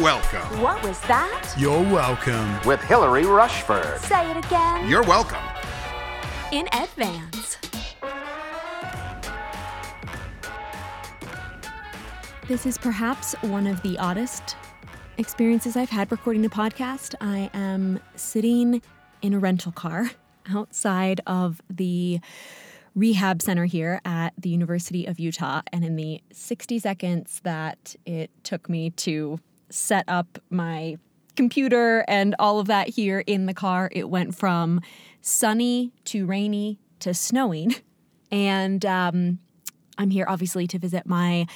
welcome. What was that? You're welcome. with Hilary Rushford. Say it again. You're welcome. in advance. This is perhaps one of the oddest experiences I've had recording a podcast. I am sitting in a rental car outside of the rehab center here at the University of Utah. And in the 60 seconds that it took me to set up my computer and all of that here in the car, it went from sunny to rainy to snowing. And um, I'm here obviously to visit my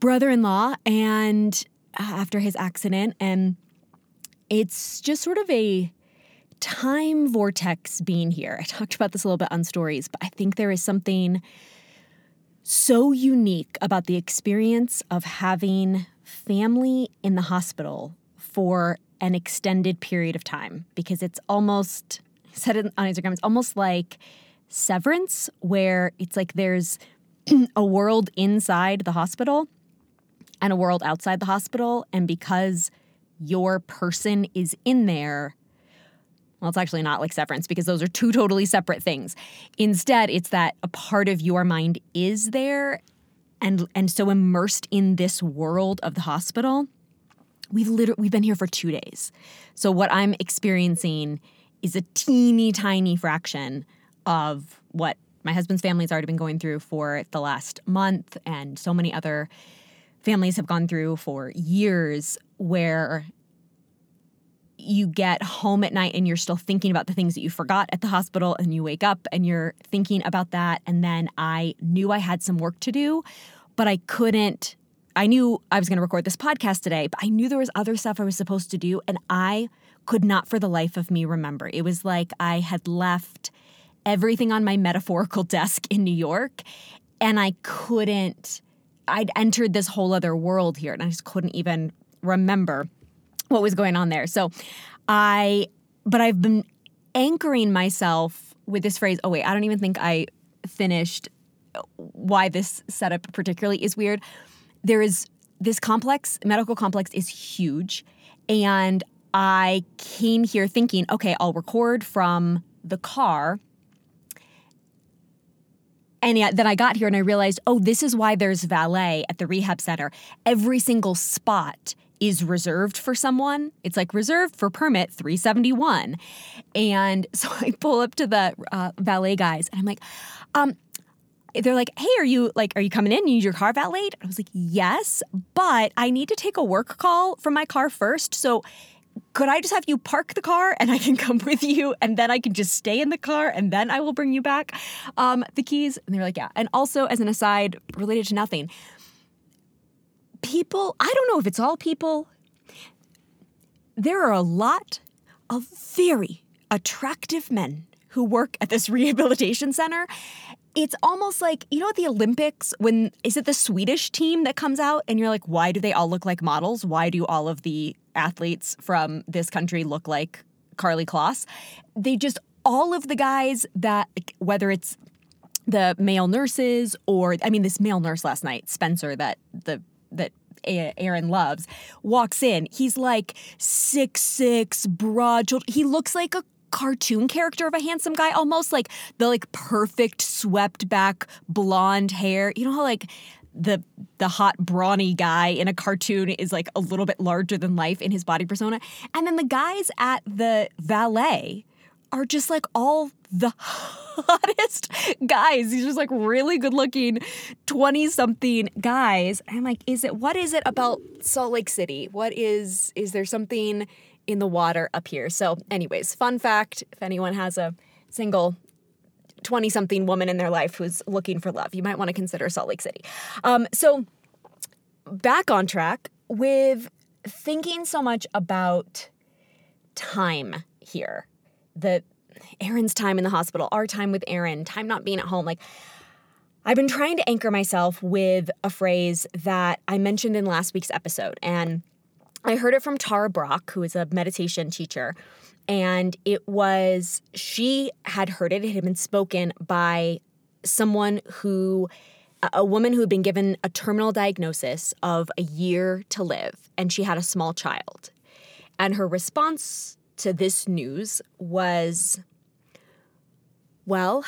brother in law and uh, after his accident. And it's just sort of a time vortex being here. I talked about this a little bit on stories, but I think there is something so unique about the experience of having family in the hospital for an extended period of time because it's almost I said it on Instagram it's almost like severance where it's like there's a world inside the hospital and a world outside the hospital and because your person is in there well, it's actually not like severance because those are two totally separate things. Instead, it's that a part of your mind is there and and so immersed in this world of the hospital. We've literally we've been here for 2 days. So what I'm experiencing is a teeny tiny fraction of what my husband's family has already been going through for the last month and so many other families have gone through for years where you get home at night and you're still thinking about the things that you forgot at the hospital and you wake up and you're thinking about that. And then I knew I had some work to do but I couldn't I knew I was going to record this podcast today but I knew there was other stuff I was supposed to do and I could not for the life of me remember. It was like I had left everything on my metaphorical desk in New York and I couldn't I'd entered this whole other world here and I just couldn't even remember what was going on there. So I, but I've been anchoring myself with this phrase. Oh, wait, I don't even think I finished uh, why this setup particularly is weird. There is this complex, medical complex is huge. And I came here thinking, okay, I'll record from the car. And then I got here and I realized, oh, this is why there's valet at the rehab center. Every single spot is reserved for someone. It's like reserved for permit 371. And so I pull up to the uh, valet guys and I'm like, um, they're like, hey, are you like, are you coming in? You need your car valeted? I was like, yes, but I need to take a work call from my car first. So could I just have you park the car and I can come with you and then I can just stay in the car and then I will bring you back um, the keys? And they're like, yeah. And also, as an aside, related to nothing, people, I don't know if it's all people, there are a lot of very attractive men who work at this rehabilitation center. It's almost like, you know, at the Olympics, when is it the Swedish team that comes out and you're like, why do they all look like models? Why do all of the athletes from this country look like Karlie Kloss? They just, all of the guys that, whether it's the male nurses or, I mean, this male nurse last night, Spencer, that the that Aaron loves, walks in. He's like six six, broad. He looks like a cartoon character of a handsome guy, almost like the like perfect swept back blonde hair. You know how like the the hot brawny guy in a cartoon is like a little bit larger than life in his body persona. And then the guys at the valet are just like all the hottest guys. These just like really good looking 20 something guys. I'm like, is it what is it about Salt Lake City? What is is there something in the water up here? So, anyways, fun fact if anyone has a single 20 something woman in their life who's looking for love, you might want to consider Salt Lake City. Um, so, back on track with thinking so much about time here. The Aaron's time in the hospital, our time with Aaron, time not being at home. Like, I've been trying to anchor myself with a phrase that I mentioned in last week's episode. And I heard it from Tara Brach, who is a meditation teacher. And it was, she had heard it, it had been spoken by someone who a- a woman who had been given a terminal diagnosis of a year to live, and she had a small child. And her response to this news was, Well,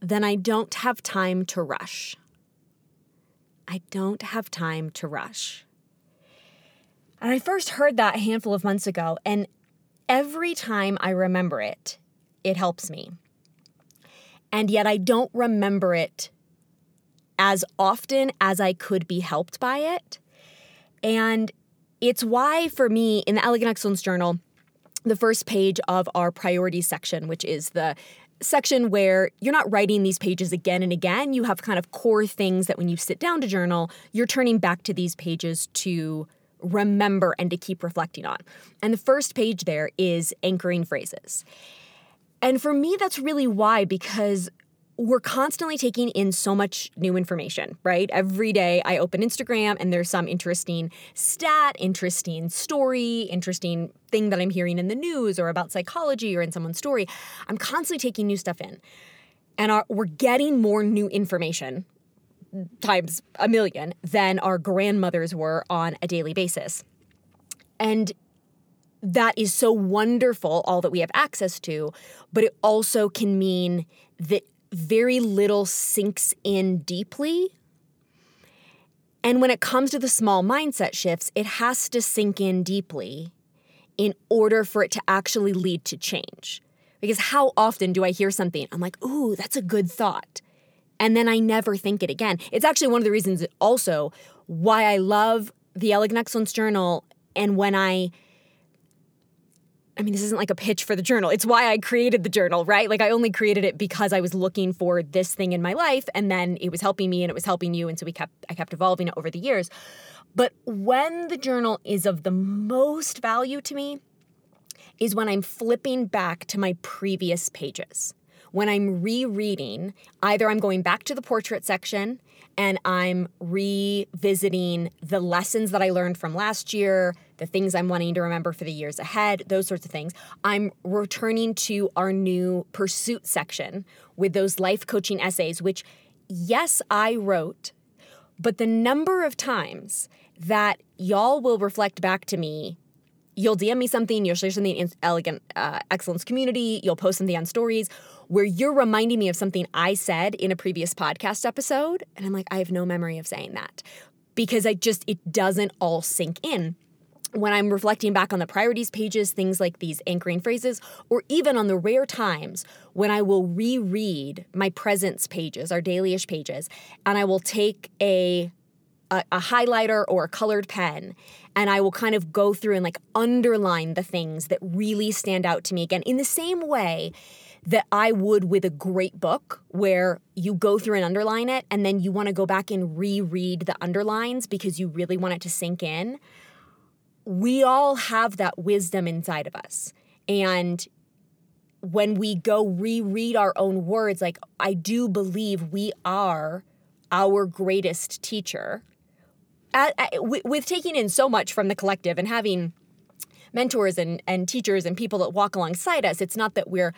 then I don't have time to rush. I don't have time to rush. And I first heard that a handful of months ago, and every time I remember it, it helps me. And yet I don't remember it as often as I could be helped by it. And it's why, for me, in the Elegant Excellence Journal, the first page of our priorities section, which is the section where you're not writing these pages again and again. You have kind of core things that when you sit down to journal, you're turning back to these pages to remember and to keep reflecting on. And the first page there is anchoring phrases. And for me, that's really why, because we're constantly taking in so much new information, right? Every day I open Instagram and there's some interesting stat, interesting story, interesting thing that I'm hearing in the news or about psychology or in someone's story. I'm constantly taking new stuff in. And our, we're getting more new information times a million than our grandmothers were on a daily basis. And that is so wonderful, all that we have access to, but it also can mean that very little sinks in deeply. And when it comes to the small mindset shifts, it has to sink in deeply in order for it to actually lead to change. Because how often do I hear something? I'm like, ooh, that's a good thought. And then I never think it again. It's actually one of the reasons also why I love the Elegant Excellence Journal and when I I mean, this isn't like a pitch for the journal. It's why I created the journal, right? Like, I only created it because I was looking for this thing in my life, and then it was helping me and it was helping you. And so we kept, I kept evolving it over the years. But when the journal is of the most value to me, is when I'm flipping back to my previous pages. When I'm rereading, either I'm going back to the portrait section and I'm revisiting the lessons that I learned from last year, the things I'm wanting to remember for the years ahead, those sorts of things. I'm returning to our new pursuit section with those life coaching essays, which, yes, I wrote, but the number of times that y'all will reflect back to me you'll DM me something, you'll share something in Elegant uh, Excellence community, you'll post something on stories where you're reminding me of something I said in a previous podcast episode. And I'm like, I have no memory of saying that because I just, it doesn't all sink in. When I'm reflecting back on the priorities pages, things like these anchoring phrases, or even on the rare times when I will reread my presence pages, our dailyish pages, and I will take a a, a highlighter or a colored pen and I will kind of go through and like underline the things that really stand out to me again in the same way that I would with a great book where you go through and underline it and then you want to go back and reread the underlines because you really want it to sink in. We all have that wisdom inside of us. And when we go reread our own words, like I do believe we are our greatest teacher at, at, with, taking in so much from the collective and having mentors and, and teachers and people that walk alongside us, it's not that we're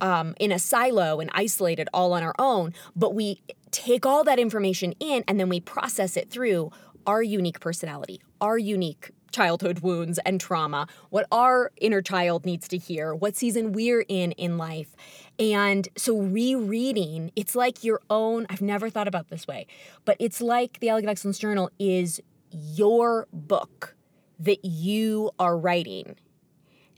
um, in a silo and isolated all on our own, but we take all that information in and then we process it through our unique personality, our unique childhood wounds and trauma, what our inner child needs to hear, what season we're in in life. And so rereading, it's like your own, I've never thought about this way, but it's like the Elegant Excellence Journal is your book that you are writing.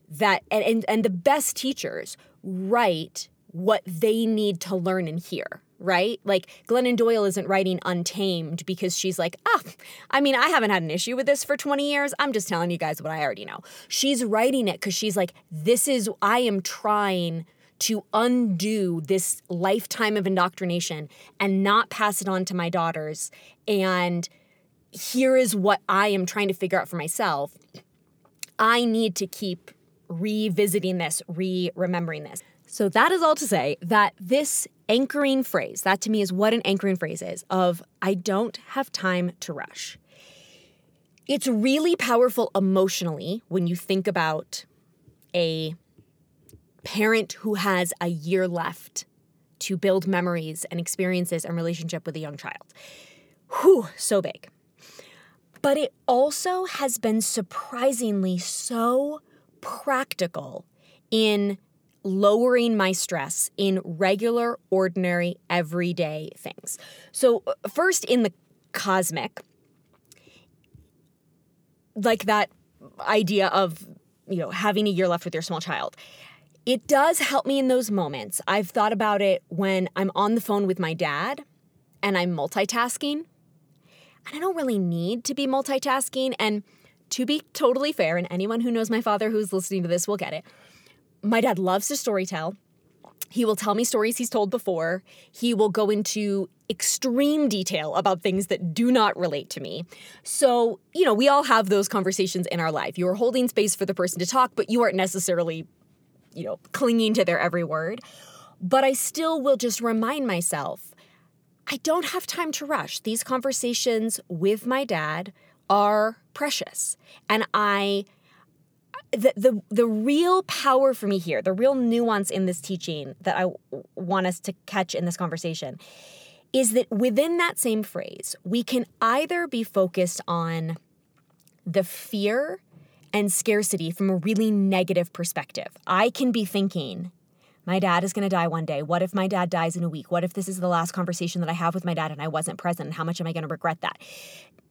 That and, and, and the best teachers write what they need to learn and hear right? Like Glennon Doyle isn't writing Untamed because she's like, ah, oh, I mean, I haven't had an issue with this for 20 years. I'm just telling you guys what I already know. She's writing it because she's like, this is, I am trying to undo this lifetime of indoctrination and not pass it on to my daughters. And here is what I am trying to figure out for myself. I need to keep revisiting this, re remembering this. So, that is all to say that this anchoring phrase, that to me is what an anchoring phrase is of I don't have time to rush. It's really powerful emotionally when you think about a parent who has a year left to build memories and experiences and relationship with a young child. Whew, so big. But it also has been surprisingly so practical in lowering my stress in regular, ordinary, everyday things. So, uh, first in the cosmic, like that idea of you know having a year left with your small child it does help me in those moments i've thought about it when i'm on the phone with my dad and i'm multitasking and i don't really need to be multitasking and to be totally fair and anyone who knows my father who's listening to this will get it my dad loves to storytell he will tell me stories he's told before. He will go into extreme detail about things that do not relate to me. So, you know, we all have those conversations in our life. You're holding space for the person to talk, but you aren't necessarily, you know, clinging to their every word. But I still will just remind myself I don't have time to rush. These conversations with my dad are precious. And I the, the the real power for me here, the real nuance in this teaching that I want us to catch in this conversation is that within that same phrase, we can either be focused on the fear and scarcity from a really negative perspective. I can be thinking, my dad is going to die one day. What if my dad dies in a week? What if this is the last conversation that I have with my dad and I wasn't present? How much am I going to regret that?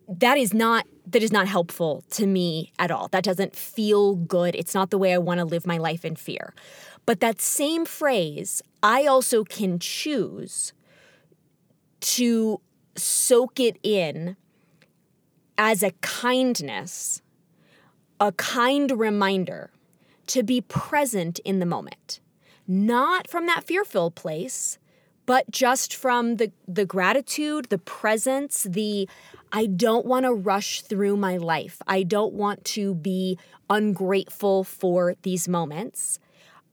That is not that is not helpful to me at all. That doesn't feel good. It's not the way I want to live my life in fear. But that same phrase, I also can choose to soak it in as a kindness, a kind reminder to be present in the moment. Not from that fear-filled place, but just from the the gratitude, the presence, the I don't want to rush through my life. I don't want to be ungrateful for these moments.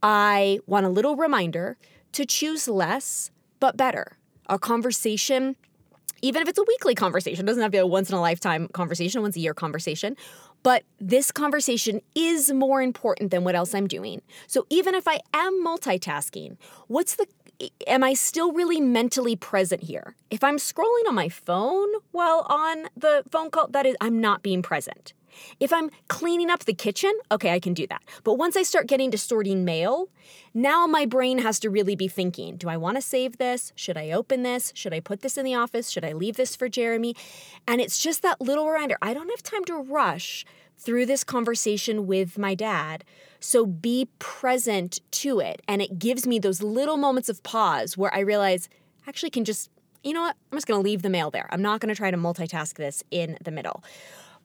I want a little reminder to choose less but better. A conversation, even if it's a weekly conversation, doesn't have to be a once in a lifetime conversation, once a year conversation. But this conversation is more important than what else I'm doing. So even if I am multitasking, what's the am I still really mentally present here? If I'm scrolling on my phone while on the phone call, that is, I'm not being present. If I'm cleaning up the kitchen, okay, I can do that. But once I start getting to sorting mail, now my brain has to really be thinking do I want to save this? Should I open this? Should I put this in the office? Should I leave this for Jeremy? And it's just that little reminder I don't have time to rush through this conversation with my dad so be present to it. And it gives me those little moments of pause where I realize I actually can just, you know what? I'm just to leave the mail there. I'm not to try to multitask this in the middle.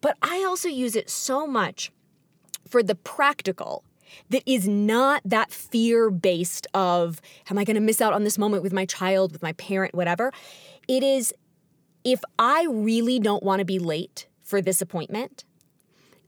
But I also use it so much for the practical that is not that fear based of, am I going to miss out on this moment with my child, with my parent, whatever? It is, if I really don't want to be late for this appointment,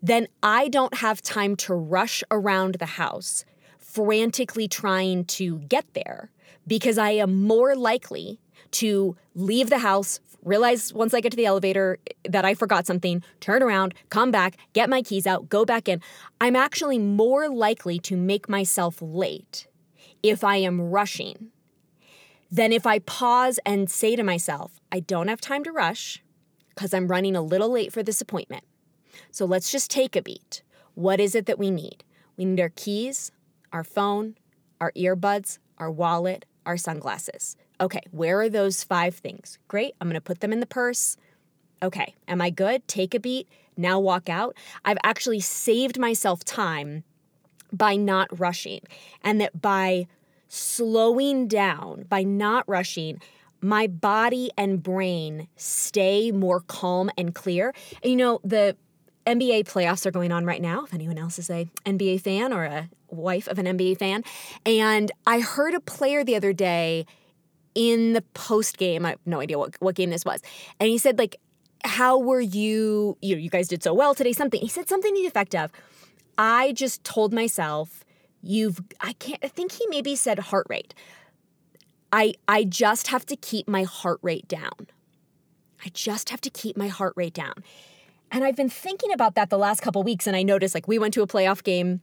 then I don't have time to rush around the house frantically trying to get there because I am more likely to leave the house, realize once I get to the elevator that I forgot something, turn around, come back, get my keys out, go back in. I'm actually more likely to make myself late if I am rushing than if I pause and say to myself, I don't have time to rush because I'm running a little late for this appointment. So let's just take a beat. What is it that we need? We need our keys, our phone, our earbuds, our wallet, our sunglasses. Okay, where are those five things? Great, I'm gonna put them in the purse. Okay, am I good? Take a beat, now walk out. I've actually saved myself time by not rushing, and that by slowing down, by not rushing, my body and brain stay more calm and clear. And you know, the NBA playoffs are going on right now, if anyone else is a NBA fan or a wife of an NBA fan. And I heard a player the other day in the post game, I have no idea what, what game this was. And he said, like, how were you, you know, you guys did so well today, something. He said something to the effect of, I just told myself, you've, I can't, I think he maybe said heart rate. I, I just have to keep my heart rate down. I just have to keep my heart rate down. And I've been thinking about that the last couple weeks, and I noticed like we went to a playoff game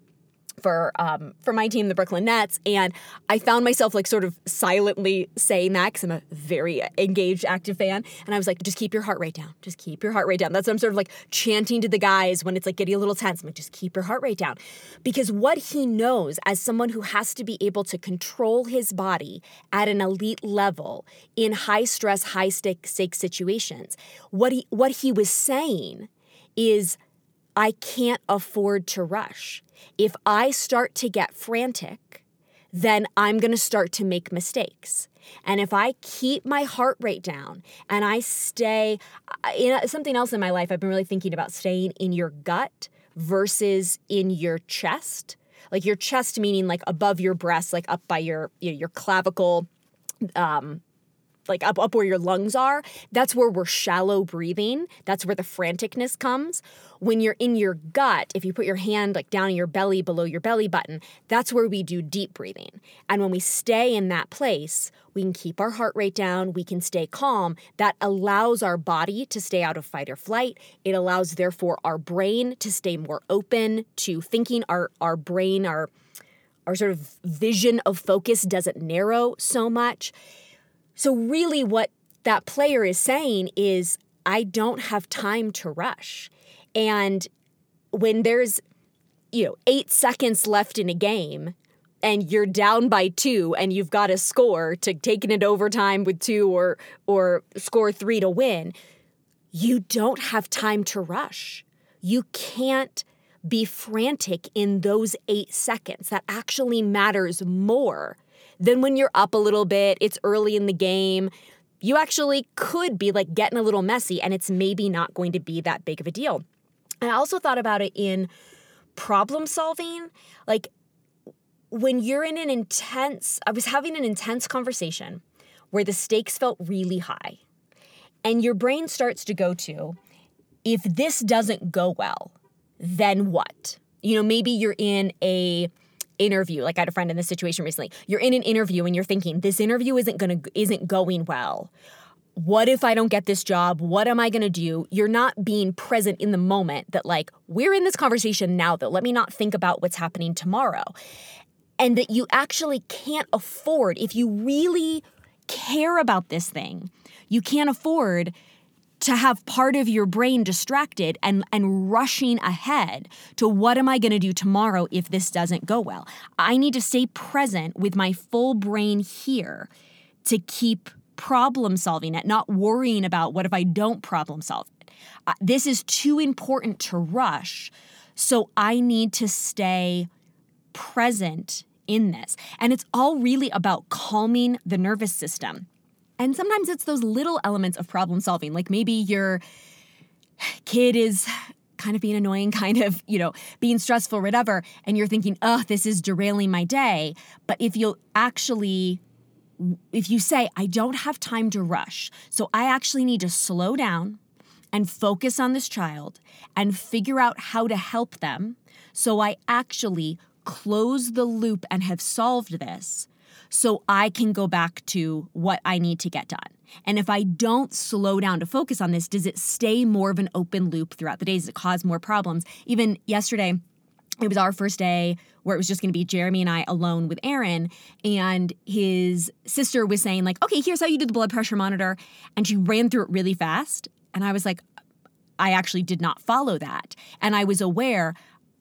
for um, for my team, the Brooklyn Nets, and I found myself like sort of silently saying that because I'm a very engaged, active fan, and I was like, just keep your heart rate down, just keep your heart rate down. That's what I'm sort of like chanting to the guys when it's like getting a little tense. I'm like, just keep your heart rate down, because what he knows as someone who has to be able to control his body at an elite level in high stress, high stake situations, what he what he was saying is. I can't afford to rush if I start to get frantic, then I'm going to start to make mistakes. And if I keep my heart rate down and I stay, know, something else in my life, I've been really thinking about staying in your gut versus in your chest. Like your chest, meaning like above your breast, like up by your you know, your clavicle, um, like up up where your lungs are. That's where we're shallow breathing. That's where the franticness comes when you're in your gut, if you put your hand like down in your belly below your belly button, that's where we do deep breathing. And when we stay in that place, we can keep our heart rate down, we can stay calm. That allows our body to stay out of fight or flight. It allows, therefore, our brain to stay more open to thinking. Our, our brain, our, our sort of vision of focus doesn't narrow so much. So, really, what that player is saying is, I don't have time to rush. And when there's, you know, eight seconds left in a game and you're down by two and you've got to score to taking it overtime with two or or score three to win, you don't have time to rush. You can't be frantic in those eight seconds. That actually matters more than when you're up a little bit, it's early in the game. You actually could be like getting a little messy and it's maybe not going to be that big of a deal. I also thought about it in problem solving. Like when you're in an intense, I was having an intense conversation where the stakes felt really high. And your brain starts to go to, if this doesn't go well, then what? You know, maybe you're in a interview like i had a friend in this situation recently you're in an interview and you're thinking this interview isn't going to isn't going well what if I don't get this job? What am I going to do? You're not being present in the moment that, like, we're in this conversation now, though. Let me not think about what's happening tomorrow. And that you actually can't afford, if you really care about this thing, you can't afford to have part of your brain distracted and, and rushing ahead to what am I going to do tomorrow if this doesn't go well. I need to stay present with my full brain here to keep problem solving it, not worrying about what if I don't problem solve it. Uh, this is too important to rush. So I need to stay present in this. And it's all really about calming the nervous system. And sometimes it's those little elements of problem solving, like maybe your kid is kind of being annoying, kind of, you know, being stressful, whatever, and you're thinking, oh, this is derailing my day. But if you'll actually if you say, I don't have time to rush, so I actually need to slow down and focus on this child and figure out how to help them, so I actually close the loop and have solved this, so I can go back to what I need to get done. And if I don't slow down to focus on this, does it stay more of an open loop throughout the day? Does it cause more problems? Even yesterday, it was our first day where it was just going to be Jeremy and I alone with Aaron. And his sister was saying, like, okay, here's how you do the blood pressure monitor. And she ran through it really fast. And I was like, I actually did not follow that. And I was aware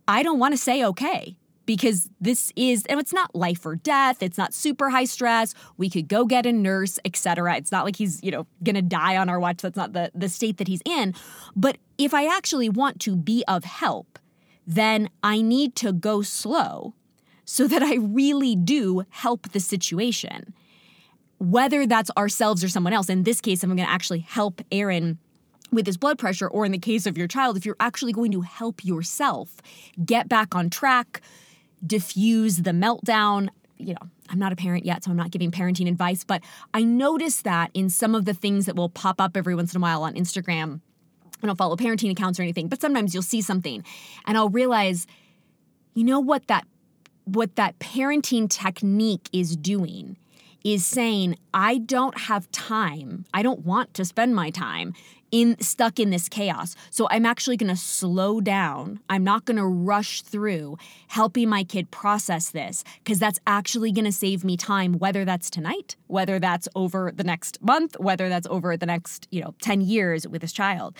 I don't want to say okay because this is and it's not life or death it's not super high stress we could go get a nurse etc it's not like he's you know gonna die on our watch that's not the the state that he's in but if i actually want to be of help then I need to go slow so that I really do help the situation. Whether that's ourselves or someone else. In this case, if I'm to actually help Aaron with his blood pressure, or in the case of your child, if you're actually going to help yourself get back on track, diffuse the meltdown. You know, I'm not a parent yet, so I'm not giving parenting advice, but I notice that in some of the things that will pop up every once in a while on Instagram I don't follow parenting accounts or anything, but sometimes you'll see something and I'll realize, you know what that what that parenting technique is doing is saying, I don't have time. I don't want to spend my time in stuck in this chaos. So I'm actually going to slow down. I'm not going to rush through helping my kid process this because that's actually going to save me time whether that's tonight, whether that's over the next month, whether that's over the next, you know, 10 years with this child.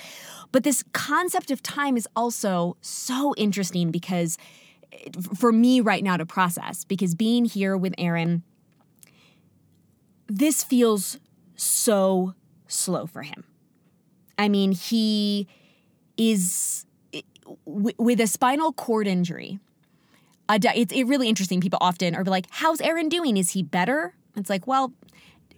But this concept of time is also so interesting because eh, for me right now to process because being here with Aaron this feels so slow for him. I mean, he is with a spinal cord injury. It's really interesting. People often are like, How's Aaron doing? Is he better? It's like, well,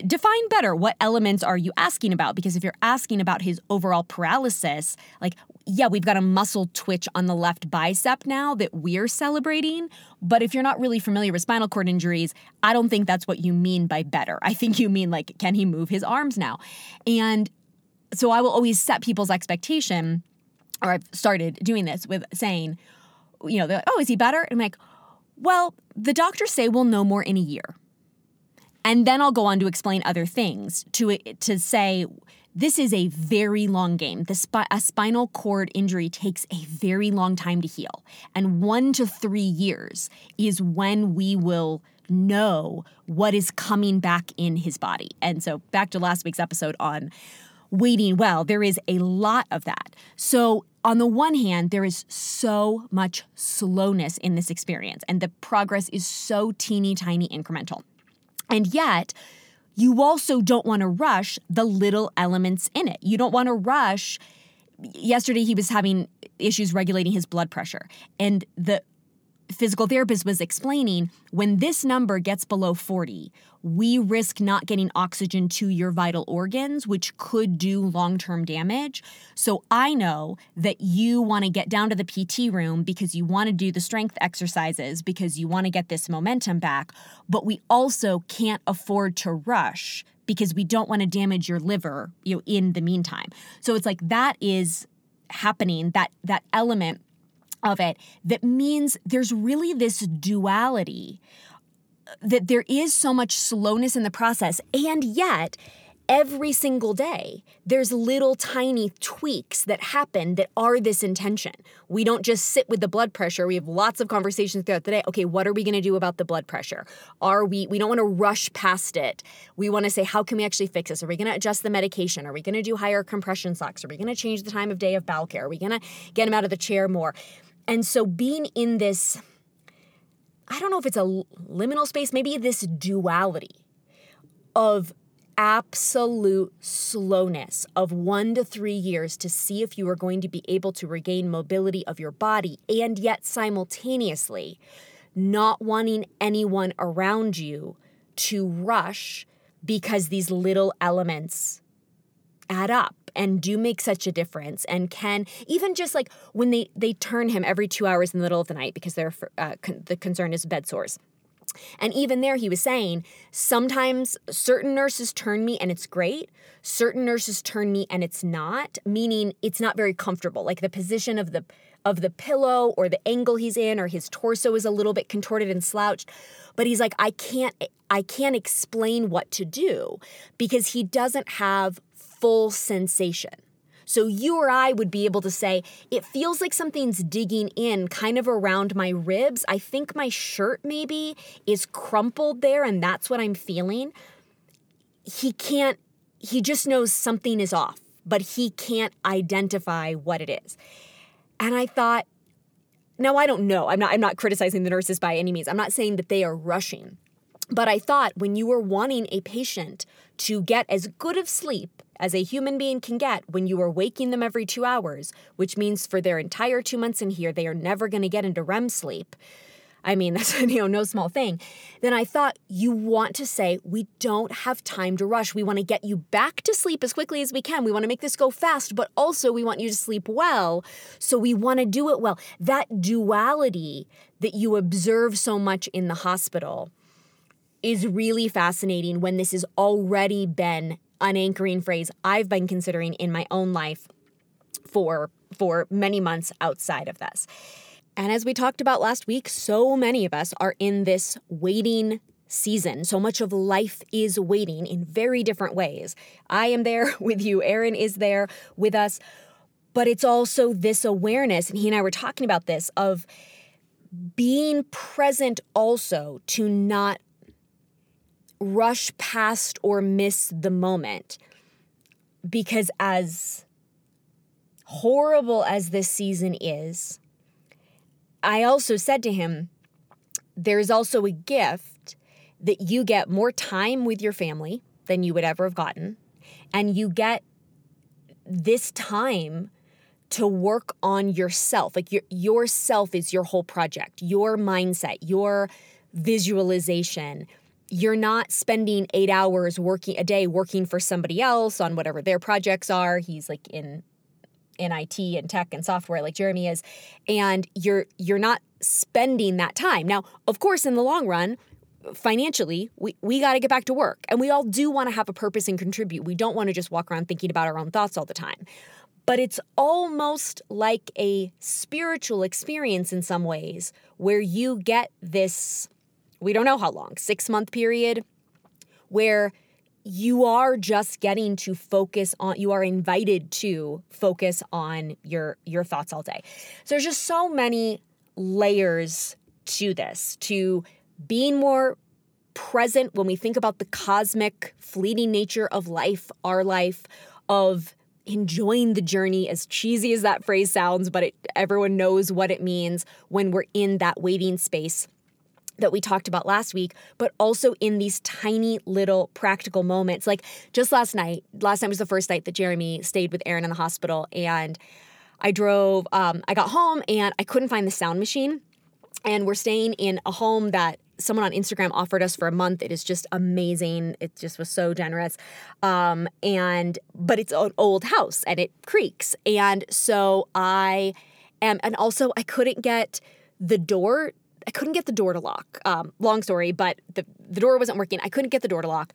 define better what elements are you asking about because if you're asking about his overall paralysis like yeah we've got a muscle twitch on the left bicep now that we're celebrating but if you're not really familiar with spinal cord injuries i don't think that's what you mean by better i think you mean like can he move his arms now and so i will always set people's expectation or i've started doing this with saying you know they're like oh is he better and i'm like well the doctors say we'll know more in a year and then I'll go on to explain other things to to say this is a very long game. The spi- a spinal cord injury takes a very long time to heal, and one to three years is when we will know what is coming back in his body. And so, back to last week's episode on waiting well, there is a lot of that. So, on the one hand, there is so much slowness in this experience, and the progress is so teeny tiny incremental. And yet, you also don't want to rush the little elements in it. You don't want to rush. Yesterday, he was having issues regulating his blood pressure. And the physical therapist was explaining when this number gets below 40, we risk not getting oxygen to your vital organs, which could do long term damage. So I know that you want to get down to the PT room because you want to do the strength exercises because you want to get this momentum back, but we also can't afford to rush because we don't want to damage your liver you know in the meantime. So it's like that is happening that that element of it that means there's really this duality uh, that there is so much slowness in the process and yet every single day there's little tiny tweaks that happen that are this intention. We don't just sit with the blood pressure. We have lots of conversations throughout the day. Okay what are we going to do about the blood pressure? Are we we don't want to rush past it. We want to say how can we actually fix this? Are we going to adjust the medication? Are we going to do higher compression socks? Are we going to change the time of day of bowel care? Are we going to get him out of the chair more and so being in this, I don't know if it's a liminal space, maybe this duality of absolute slowness of one to three years to see if you are going to be able to regain mobility of your body and yet simultaneously not wanting anyone around you to rush because these little elements add up and do make such a difference and can even just like when they they turn him every two hours in the middle of the night because they're uh, con- the concern is bed sores and even there, he was saying, sometimes certain nurses turn me and it's great. Certain nurses turn me and it's not, meaning it's not very comfortable. Like the position of the of the pillow or the angle he's in or his torso is a little bit contorted and slouched. But he's like, I can't I can't explain what to do because he doesn't have full sensation. So you or I would be able to say, it feels like something's digging in kind of around my ribs. I think my shirt maybe is crumpled there and that's what I'm feeling. He can't, he just knows something is off, but he can't identify what it is. And I thought, now I don't know. I'm not I'm not criticizing the nurses by any means. I'm not saying that they are rushing. But I thought when you were wanting a patient to get as good of sleep as a human being can get when you are waking them every two hours, which means for their entire two months in here, they are never going to get into REM sleep. I mean, that's you know no small thing. Then I thought you want to say we don't have time to rush. We want to get you back to sleep as quickly as we can. We want to make this go fast, but also we want you to sleep well. So we want to do it well. That duality that you observe so much in the hospital is really fascinating when this has already been an anchoring phrase I've been considering in my own life for for many months outside of this. And as we talked about last week, so many of us are in this waiting season. So much of life is waiting in very different ways. I am there with you, Aaron is there with us. But it's also this awareness, and he and I were talking about this of being present also to not rush past or miss the moment. Because as horrible as this season is, I also said to him, there's also a gift that you get more time with your family than you would ever have gotten. And you get this time to work on yourself. Like your yourself is your whole project, your mindset, your visualization. You're not spending eight hours working a day working for somebody else on whatever their projects are. He's like in in IT and tech and software like Jeremy is and you're you're not spending that time. Now, of course in the long run, financially, we, we got to get back to work. And we all do want to have a purpose and contribute. We don't want to just walk around thinking about our own thoughts all the time. But it's almost like a spiritual experience in some ways where you get this, we don't know how long, six month period where you are just getting to focus on you are invited to focus on your your thoughts all day. So there's just so many layers to this to being more present when we think about the cosmic fleeting nature of life our life of enjoying the journey as cheesy as that phrase sounds but it, everyone knows what it means when we're in that waiting space that we talked about last week, but also in these tiny little practical moments. Like just last night, last night was the first night that Jeremy stayed with Aaron in the hospital, and I drove, um, I got home and I couldn't find the sound machine. And we're staying in a home that someone on Instagram offered us for a month. It is just amazing. It just was so generous. Um, and but it's an old house and it creaks. And so I am and also I couldn't get the door I couldn't get the door to lock. Um, long story, but the the door wasn't working. I couldn't get the door to lock.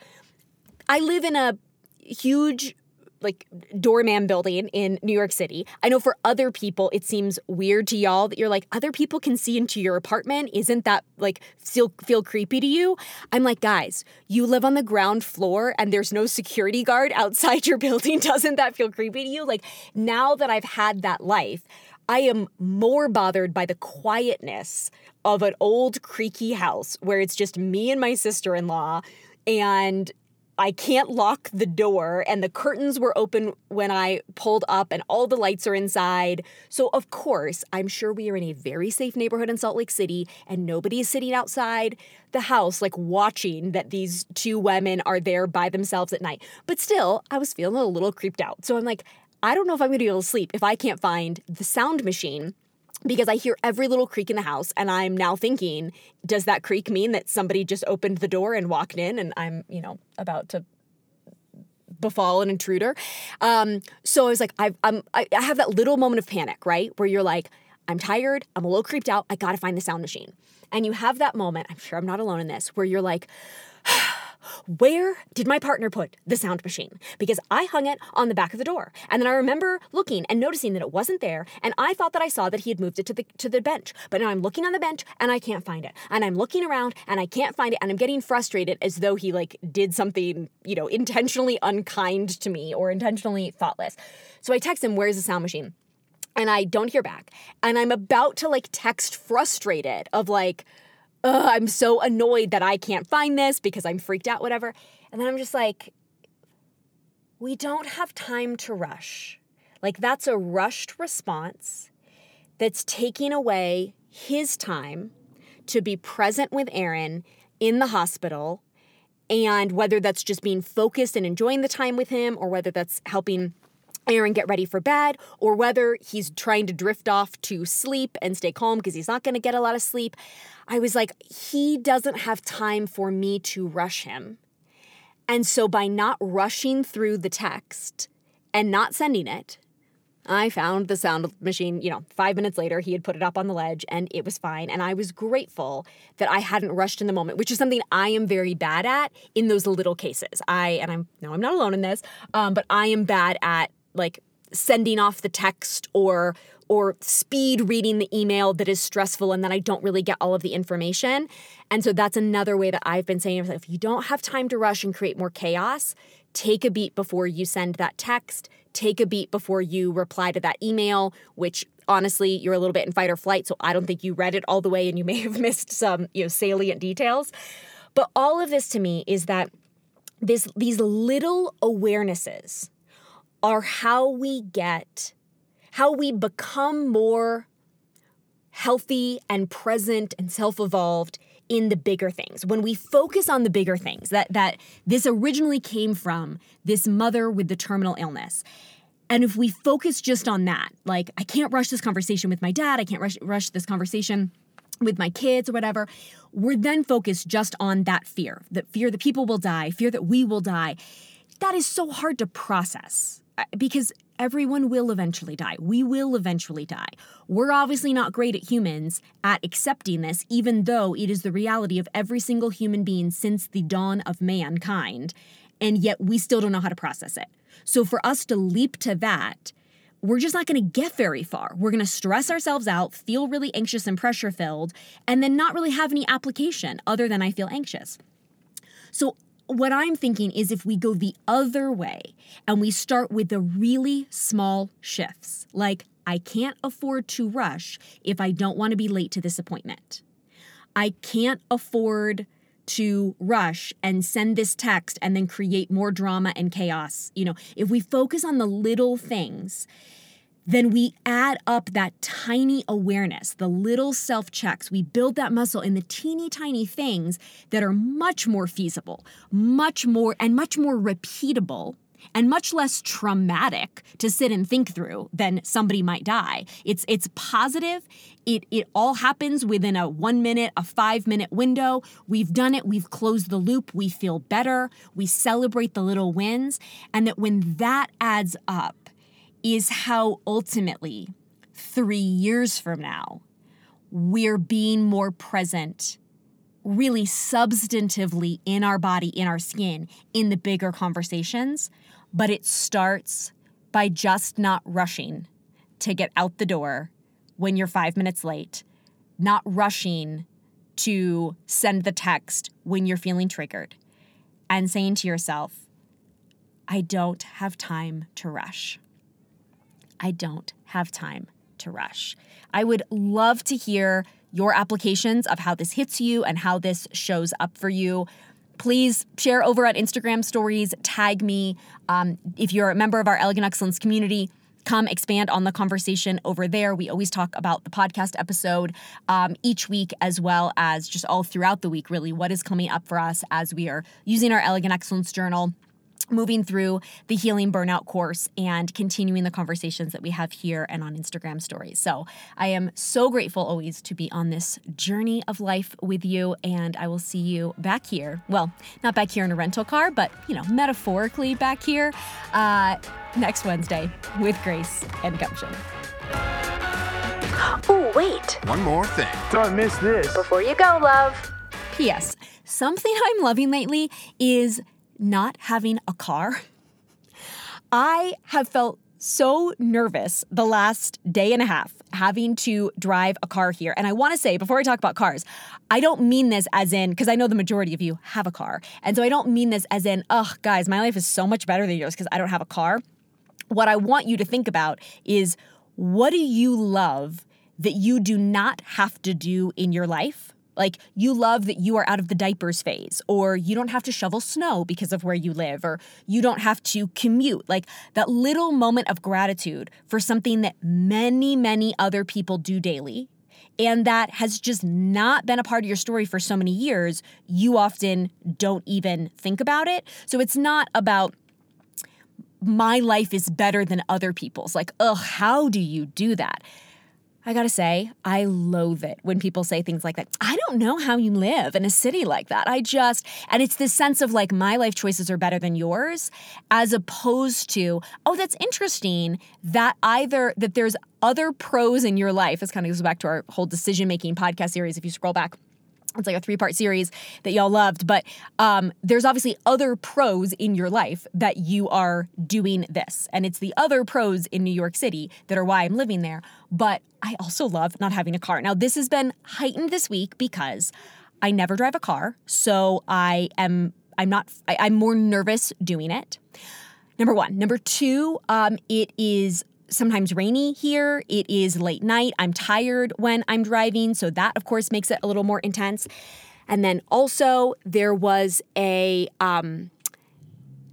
I live in a huge like doorman building in New York City. I know for other people it seems weird to y'all that you're like other people can see into your apartment. Isn't that like feel feel creepy to you? I'm like, guys, you live on the ground floor and there's no security guard outside your building. Doesn't that feel creepy to you? Like now that I've had that life, I am more bothered by the quietness of an old creaky house where it's just me and my sister in law, and I can't lock the door, and the curtains were open when I pulled up, and all the lights are inside. So, of course, I'm sure we are in a very safe neighborhood in Salt Lake City, and nobody is sitting outside the house, like watching that these two women are there by themselves at night. But still, I was feeling a little creeped out. So, I'm like, I don't know if I'm gonna be able to sleep if I can't find the sound machine because I hear every little creak in the house and I'm now thinking, does that creak mean that somebody just opened the door and walked in and I'm, you know, about to befall an intruder? Um, so I was like, I, I'm, I, I have that little moment of panic, right? Where you're like, I'm tired, I'm a little creeped out, I gotta find the sound machine. And you have that moment, I'm sure I'm not alone in this, where you're like, where did my partner put the sound machine? Because I hung it on the back of the door. And then I remember looking and noticing that it wasn't there, and I thought that I saw that he had moved it to the to the bench. But now I'm looking on the bench and I can't find it. And I'm looking around and I can't find it and I'm getting frustrated as though he like did something, you know, intentionally unkind to me or intentionally thoughtless. So I text him, "Where's the sound machine?" And I don't hear back. And I'm about to like text frustrated of like I'm so annoyed that I can't find this because I'm freaked out, whatever. And then I'm just like, we don't have time to rush. Like, that's a rushed response that's taking away his time to be present with Aaron in the hospital. And whether that's just being focused and enjoying the time with him, or whether that's helping Aaron get ready for bed, or whether he's trying to drift off to sleep and stay calm because he's not going to get a lot of sleep. I was like, he doesn't have time for me to rush him. And so by not rushing through the text and not sending it, I found the sound machine, you know, five minutes later, he had put it up on the ledge and it was fine. And I was grateful that I hadn't rushed in the moment, which is something I am very bad at in those little cases. I, and I'm, no, I'm not alone in this, um, but I am bad at like sending off the text or or speed reading the email that is stressful and then I don't really get all of the information. And so that's another way that I've been saying if you don't have time to rush and create more chaos, take a beat before you send that text, take a beat before you reply to that email, which honestly, you're a little bit in fight or flight, so I don't think you read it all the way and you may have missed some, you know, salient details. But all of this to me is that this these little awarenesses are how we get how we become more healthy and present and self-evolved in the bigger things. When we focus on the bigger things that that this originally came from this mother with the terminal illness and if we focus just on that like i can't rush this conversation with my dad i can't rush, rush this conversation with my kids or whatever we're then focused just on that fear that fear that people will die fear that we will die. That is so hard to process because everyone will eventually die. We will eventually die. We're obviously not great at humans at accepting this, even though it is the reality of every single human being since the dawn of mankind, and yet we still don't know how to process it. So for us to leap to that, we're just not going to get very far. We're going to stress ourselves out, feel really anxious and pressure filled, and then not really have any application other than I feel anxious. So what I'm thinking is if we go the other way and we start with the really small shifts, like I can't afford to rush if I don't want to be late to this appointment. I can't afford to rush and send this text and then create more drama and chaos. You know, if we focus on the little things, then we add up that tiny awareness, the little self checks. We build that muscle in the teeny tiny things that are much more feasible, much more, and much more repeatable. And much less traumatic to sit and think through than somebody might die. It's it's positive. It it all happens within a one minute, a five minute window. We've done it. We've closed the loop. We feel better. We celebrate the little wins, and that when that adds up, is how ultimately, three years from now, we're being more present, really substantively in our body, in our skin, in the bigger conversations. But it starts by just not rushing to get out the door when you're five minutes late, not rushing to send the text when you're feeling triggered, and saying to yourself, I don't have time to rush. I don't have time to rush. I would love to hear your applications of how this hits you and how this shows up for you. Please share over at Instagram stories, tag me. Um, if you're a member of our Elegant Excellence community, come expand on the conversation over there. We always talk about the podcast episode um, each week, as well as just all throughout the week, really, what is coming up for us as we are using our Elegant Excellence Journal moving through the healing burnout course and continuing the conversations that we have here and on Instagram stories. So I am so grateful always to be on this journey of life with you, and I will see you back here. Well, not back here in a rental car, but you know, metaphorically back here uh, next Wednesday with grace and gumption. Oh, wait. One more thing. Don't miss this. Before you go, love. P.S. Something I'm loving lately is not having a car. I have felt so nervous the last day and a half having to drive a car here. And I want to say, before I talk about cars, I don't mean this as in, because I know the majority of you have a car. And so I don't mean this as in, oh, guys, my life is so much better than yours because I don't have a car. What I want you to think about is what do you love that you do not have to do in your life? Like you love that you are out of the diapers phase, or you don't have to shovel snow because of where you live, or you don't have to commute. Like that little moment of gratitude for something that many, many other people do daily. And that has just not been a part of your story for so many years, you often don't even think about it. So it's not about my life is better than other people's. Like, oh, how do you do that? I gotta say, I loathe it when people say things like that. I don't know how you live in a city like that. I just, and it's this sense of like my life choices are better than yours, as opposed to, oh, that's interesting that either, that there's other pros in your life. This kind of goes back to our whole decision making podcast series if you scroll back It's like a three part series that y'all loved, but um, there's obviously other pros in your life that you are doing this. And it's the other pros in New York City that are why I'm living there. But I also love not having a car. Now, this has been heightened this week because I never drive a car. So I am, I'm not, I, I'm more nervous doing it. Number one. Number two, um, it is sometimes rainy here. It is late night. I'm tired when I'm driving. So that, of course, makes it a little more intense. And then also, there was a. Um,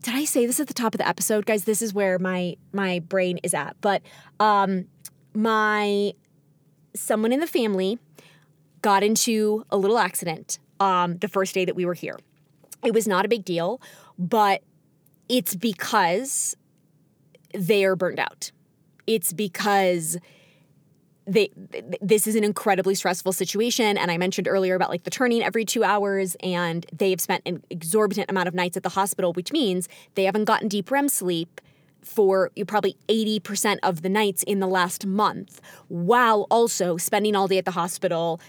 did I say this at the top of the episode, guys? This is where my my brain is at. But um, my someone in the family got into a little accident um, the first day that we were here. It was not a big deal, but it's because they are burned out it's because they this is an incredibly stressful situation and i mentioned earlier about like the turning every two hours and they've spent an exorbitant amount of nights at the hospital which means they haven't gotten deep rem sleep for probably 80% of the nights in the last month while also spending all day at the hospital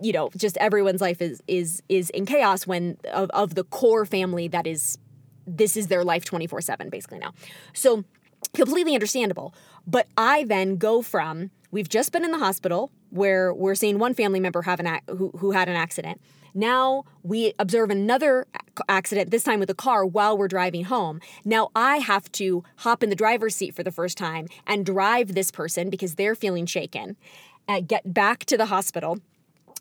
you know just everyone's life is is is in chaos when of, of the core family that is this is their life 24/7 basically now so completely understandable. But I then go from we've just been in the hospital where we're seeing one family member have an who who had an accident. Now we observe another accident, this time with a car, while we're driving home. Now I have to hop in the driver's seat for the first time and drive this person because they're feeling shaken and get back to the hospital.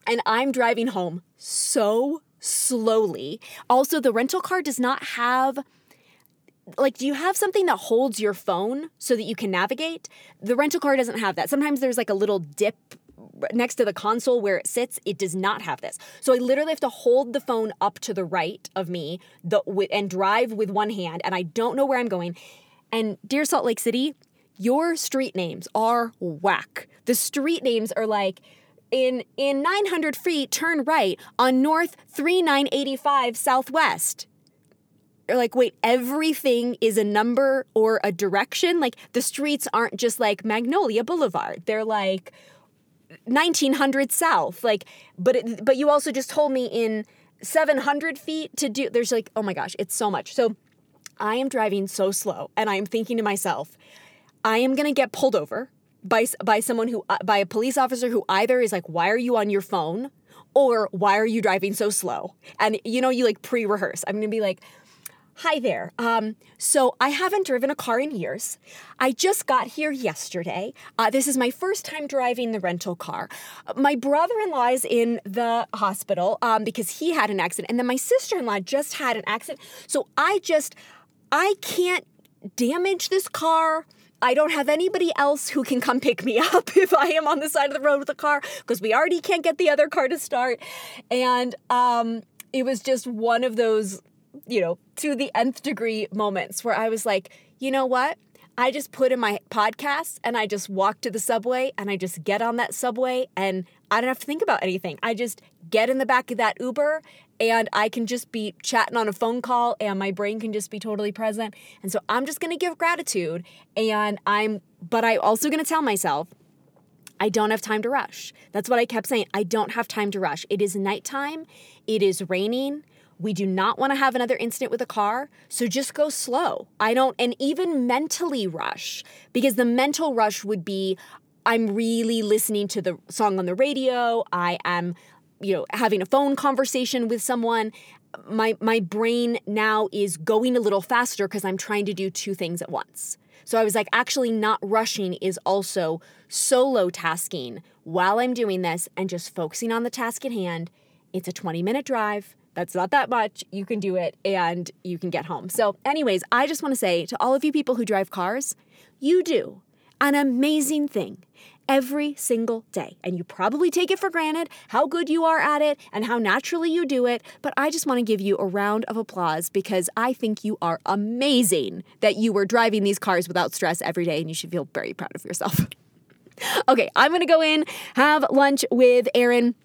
And I'm driving home so slowly. Also, the rental car does not have like do you have something that holds your phone so that you can navigate? The rental car doesn't have that. Sometimes there's like a little dip next to the console where it sits. It does not have this. So i literally have to hold the phone up to the right of me the, and drive with one hand and i don't know where i'm going. And dear salt lake city your street names are whack. The street names are like in in 900 feet turn right on north 3985 southwest like, wait, everything is a number or a direction? Like the streets aren't just like Magnolia Boulevard. They're like 1900 South. Like, but it, but you also just told me in 700 feet to do. There's like, oh my gosh, it's so much. So I am driving so slow, and I am thinking to myself, I am gonna get pulled over by by someone who uh, by a police officer who either is like, why are you on your phone? Or why are you driving so slow? And you know, you like pre rehearse. I'm gonna be like, Hi there. Um, so I haven't driven a car in years. I just got here yesterday. Uh, this is my first time driving the rental car. My brother-in-law is in the hospital um, because he had an accident, and then my sister-in-law just had an accident. So I just, I can't damage this car. I don't have anybody else who can come pick me up if I am on the side of the road with a car because we already can't get the other car to start. And um, it was just one of those you know, to the nth degree moments where I was like, you know what? I just put in my podcast and I just walk to the subway and I just get on that subway and I don't have to think about anything. I just get in the back of that Uber and I can just be chatting on a phone call and my brain can just be totally present. And so I'm just going to give gratitude and I'm but I'm also going to tell myself I don't have time to rush. That's what I kept saying. I don't have time to rush. It is nighttime. It is raining. We do not want to have another incident with a car, so just go slow. I don't, and even mentally rush, because the mental rush would be I'm really listening to the song on the radio, I am, you know, having a phone conversation with someone. My, my brain now is going a little faster because I'm trying to do two things at once. So I was like, actually, not rushing is also solo tasking while I'm doing this and just focusing on the task at hand. It's a 20 minute drive that's not that much. You can do it and you can get home. So, anyways, I just want to say to all of you people who drive cars, you do an amazing thing every single day. And you probably take it for granted how good you are at it and how naturally you do it. But I just want to give you a round of applause because I think you are amazing that you were driving these cars without stress every day and you should feel very proud of yourself. okay, I'm going to go in, have lunch with Aaron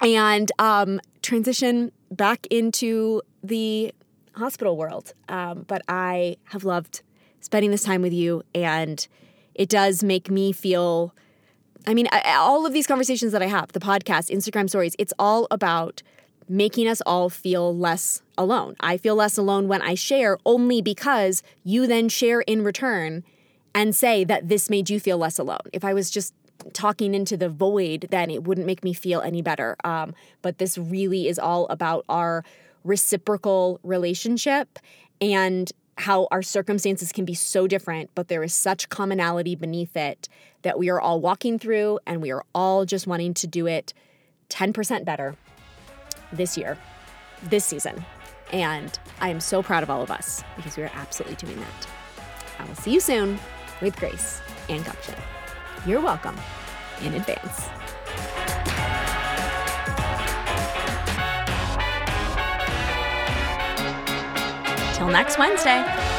and um, transition back into the hospital world. Um, but I have loved spending this time with you, and it does make me feel I mean, I- all of these conversations that I have, the podcast, Instagram stories, it's all about making us all feel less alone. I feel less alone when I share only because you then share in return and say that this made you feel less alone. If I was just talking into the void, then it wouldn't make me feel any better. Um, but this really is all about our reciprocal relationship and how our circumstances can be so different, but there is such commonality beneath it that we are all walking through and we are all just wanting to do it 10% better this year, this season. And I am so proud of all of us because we are absolutely doing that. I will see you soon with grace and gumption. You're welcome in advance. Till next Wednesday.